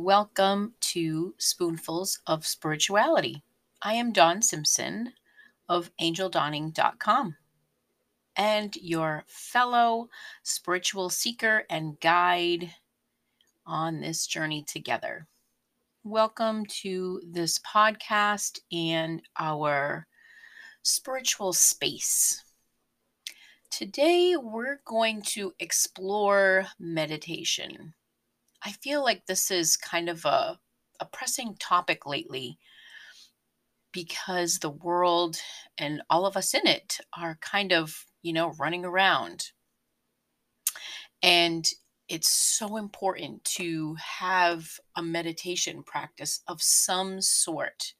welcome to Spoonfuls of Spirituality. I am Dawn Simpson of angeldawning.com and your fellow spiritual seeker and guide on this journey together. Welcome to this podcast and our spiritual space. Today, we're going to explore meditation. I feel like this is kind of a, a pressing topic lately because the world and all of us in it are kind of, you know, running around. And it's so important to have a meditation practice of some sort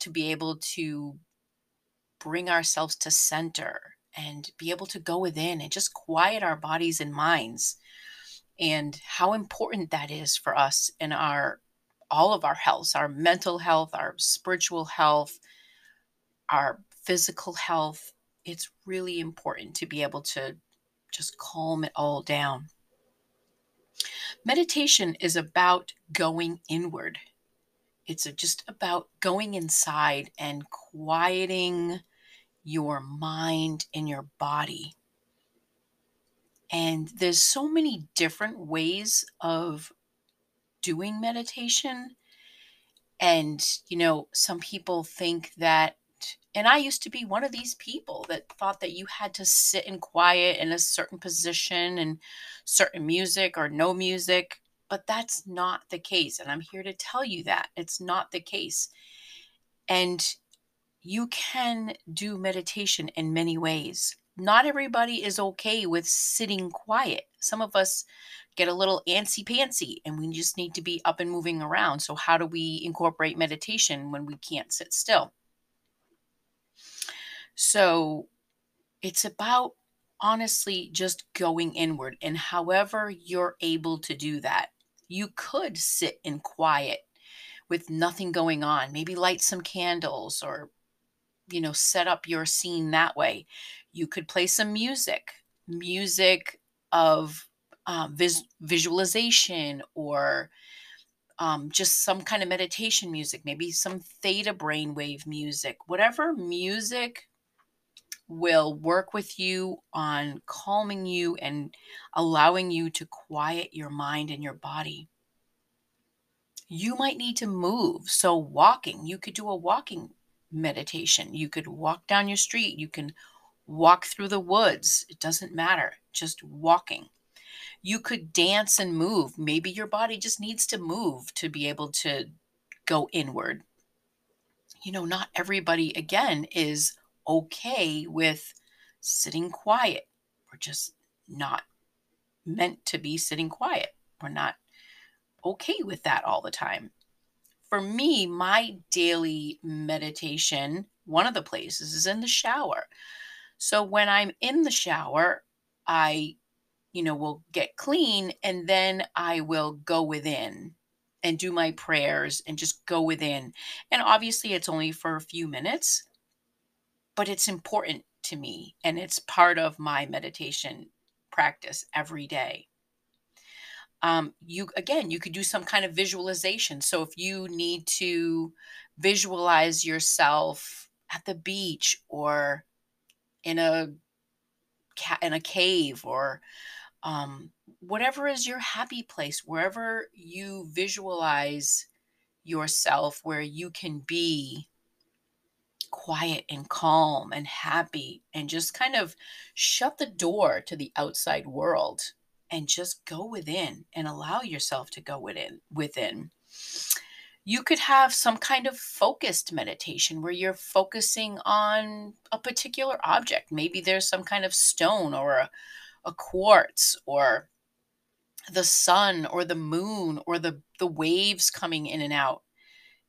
to be able to bring ourselves to center and be able to go within and just quiet our bodies and minds and how important that is for us in our all of our health our mental health our spiritual health our physical health. It's really important to be able to just calm it all down. Meditation is about going inward. It's just about going inside and quieting your mind and your body. And there's so many different ways of doing meditation. And, you know, some people think that, and I used to be one of these people that thought that you had to sit in quiet in a certain position and certain music or no music. But that's not the case. And I'm here to tell you that it's not the case. And you can do meditation in many ways. Not everybody is okay with sitting quiet. Some of us get a little antsy pantsy and we just need to be up and moving around. So, how do we incorporate meditation when we can't sit still? So, it's about honestly just going inward. And however you're able to do that, you could sit in quiet with nothing going on, maybe light some candles or you know set up your scene that way. You could play some music music of um, vis- visualization or um, just some kind of meditation music maybe some theta brainwave music. Whatever music will work with you on calming you and allowing you to quiet your mind and your body. You might need to move. So walking you could do a walking meditation. You could walk down your street, you can walk through the woods. It doesn't matter, just walking. You could dance and move. Maybe your body just needs to move to be able to go inward. You know, not everybody, again, is okay with sitting quiet. We're just not meant to be sitting quiet. We're not okay with that all the time for me, my daily meditation, one of the places is in the shower. So when I'm in the shower, I, you know, will get clean and then I will go within and do my prayers and just go within. And obviously, it's only for a few minutes, but it's important to me and it's part of my meditation practice every day um, you again you could do some kind of visualization. So if you need to visualize yourself at the beach or in a in a cave or um, whatever is your happy place wherever you visualize yourself where you can be quiet and calm and happy and just kind of shut the door to the outside world and just go within and allow yourself to go within within. You could have some kind of focused meditation where you're focusing on a particular object. Maybe there's some kind of stone or a, a quartz or the sun or the moon or the the waves coming in and out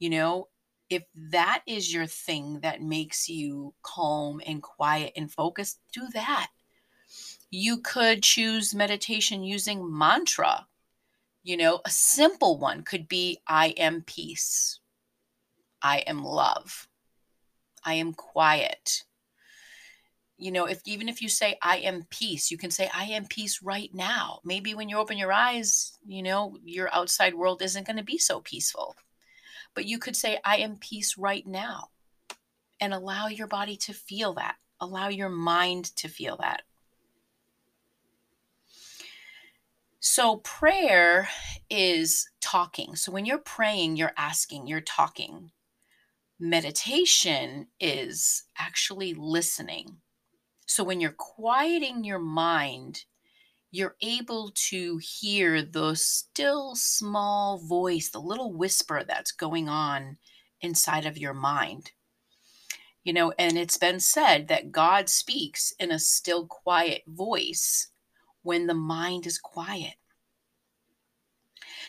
you know? If that is your thing that makes you calm and quiet and focused do that you could choose meditation using mantra. You know, a simple one could be I am peace. I am love. I am quiet. you know, if even if you say I am peace, you can say I am peace right now. Maybe when you open your eyes, you know, your outside world isn't going to be so peaceful. But you could say I am peace right now and allow your body to feel that. Allow your mind to feel that. So, prayer is talking. So, when you're praying, you're asking, you're talking. Meditation is actually listening. So, when you're quieting your mind, you're able to hear the still small voice, the little whisper that's going on inside of your mind. You know, and it's been said that God speaks in a still, quiet voice when the mind is quiet.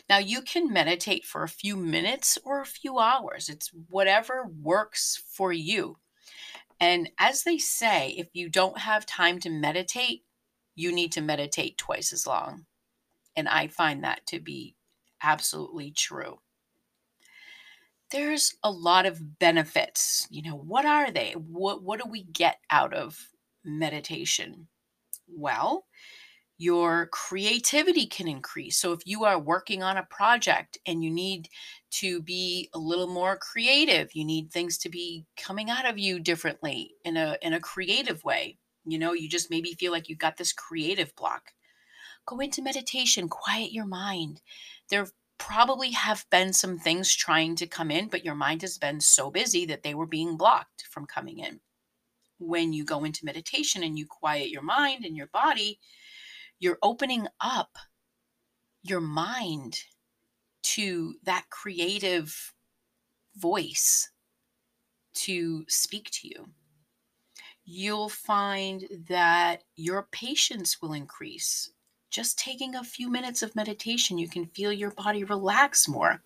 Now, you can meditate for a few minutes or a few hours. It's whatever works for you. And as they say, if you don't have time to meditate, you need to meditate twice as long. And I find that to be absolutely true. There's a lot of benefits. You know, what are they? What what do we get out of meditation? Well, your creativity can increase. So if you are working on a project and you need to be a little more creative, you need things to be coming out of you differently in a in a creative way. You know, you just maybe feel like you've got this creative block. Go into meditation, quiet your mind. There probably have been some things trying to come in, but your mind has been so busy that they were being blocked from coming in. When you go into meditation and you quiet your mind and your body, you're opening up your mind to that creative voice to speak to you. You'll find that your patience will increase. Just taking a few minutes of meditation, you can feel your body relax more.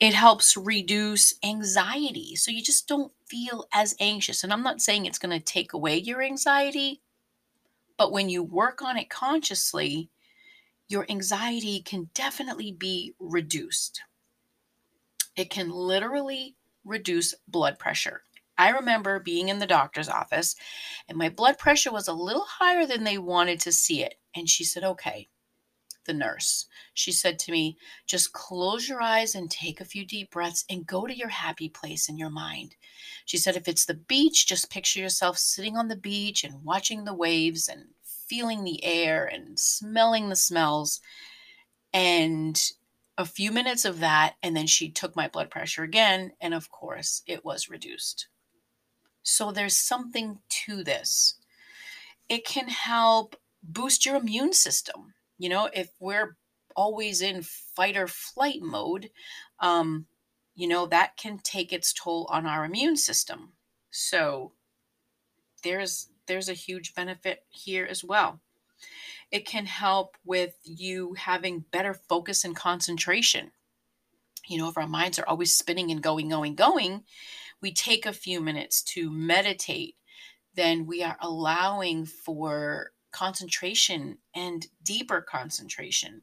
It helps reduce anxiety. So you just don't feel as anxious. And I'm not saying it's going to take away your anxiety, but when you work on it consciously, your anxiety can definitely be reduced. It can literally reduce blood pressure. I remember being in the doctor's office and my blood pressure was a little higher than they wanted to see it. And she said, Okay, the nurse. She said to me, just close your eyes and take a few deep breaths and go to your happy place in your mind. She said, if it's the beach, just picture yourself sitting on the beach and watching the waves and feeling the air and smelling the smells. And a few minutes of that, and then she took my blood pressure again. And of course, it was reduced. So there's something to this. It can help boost your immune system you know, if we're always in fight or flight mode, um, you know, that can take its toll on our immune system. So there's there's a huge benefit here as well. It can help with you having better focus and concentration. You know, if our minds are always spinning and going, going, going, we take a few minutes to meditate, then we are allowing for concentration and deeper concentration.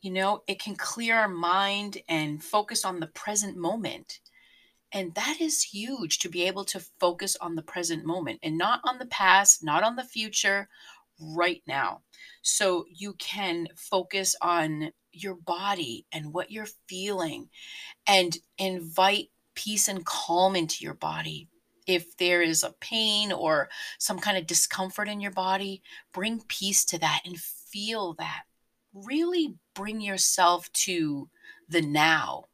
You know, it can clear our mind and focus on the present moment. And that is huge to be able to focus on the present moment and not on the past, not on the future, right now. So you can focus on your body and what you're feeling and invite peace and calm into your body if there is a pain or some kind of discomfort in your body, bring peace to that and feel that. Really bring yourself to the now.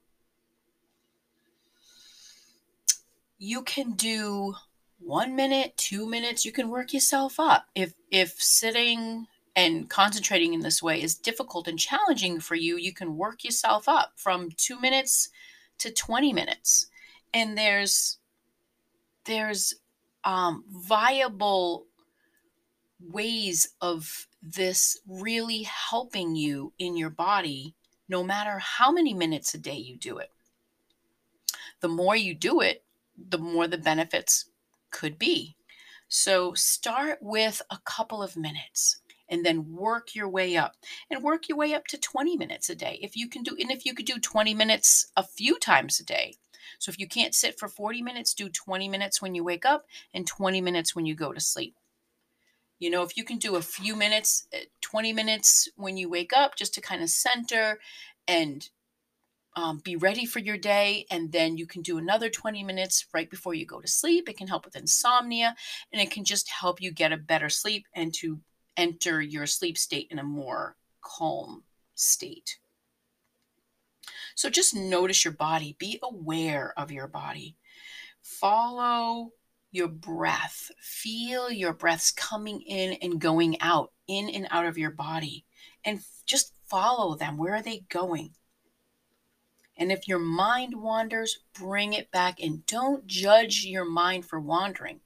You can do one minute, two minutes, you can work yourself up. If if sitting and concentrating in this way is difficult and challenging for you, you can work yourself up from two minutes to 20 minutes. And there's there's um, viable ways of this really helping you in your body no matter how many minutes a day you do it. The more you do it, the more the benefits could be. So start with a couple of minutes and then work your way up and work your way up to 20 minutes a day. If you can do and if you could do 20 minutes a few times a day, So if you can't sit for 40 minutes, do 20 minutes when you wake up and 20 minutes when you go to sleep. You know, if you can do a few minutes, eh, 20 minutes when you wake up just to kind of center and um, be ready for your day. And then you can do another 20 minutes right before you go to sleep. It can help with insomnia and it can just help you get a better sleep and to enter your sleep state in a more calm state. So just notice your body, be aware of your body. Follow your breath. Feel your breaths coming in and going out, in and out of your body. And just follow them. Where are they going? And if your mind wanders, bring it back and don't judge your mind for wandering.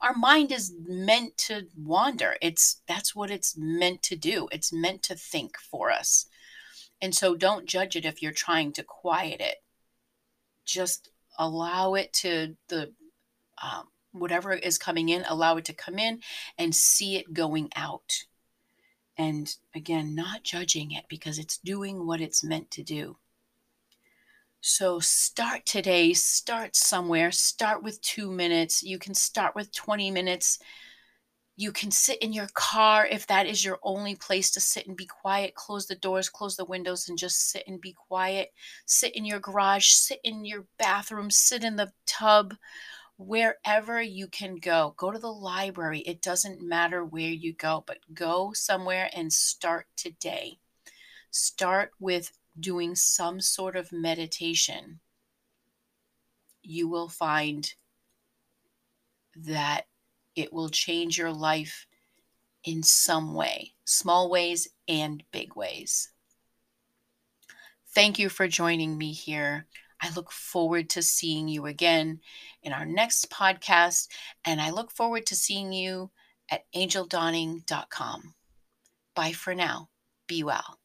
Our mind is meant to wander. It's that's what it's meant to do. It's meant to think for us. And so don't judge it if you're trying to quiet it. Just allow it to the um, whatever is coming in, allow it to come in and see it going out. And again, not judging it because it's doing what it's meant to do. So start today, start somewhere, start with two minutes. You can start with 20 minutes. You can sit in your car if that is your only place to sit and be quiet. Close the doors, close the windows, and just sit and be quiet. Sit in your garage, sit in your bathroom, sit in the tub, wherever you can go. Go to the library. It doesn't matter where you go, but go somewhere and start today. Start with doing some sort of meditation, you will find that it will change your life in some way, small ways and big ways. Thank you for joining me here. I look forward to seeing you again in our next podcast, and I look forward to seeing you at angeldawning.com. Bye for now. Be well.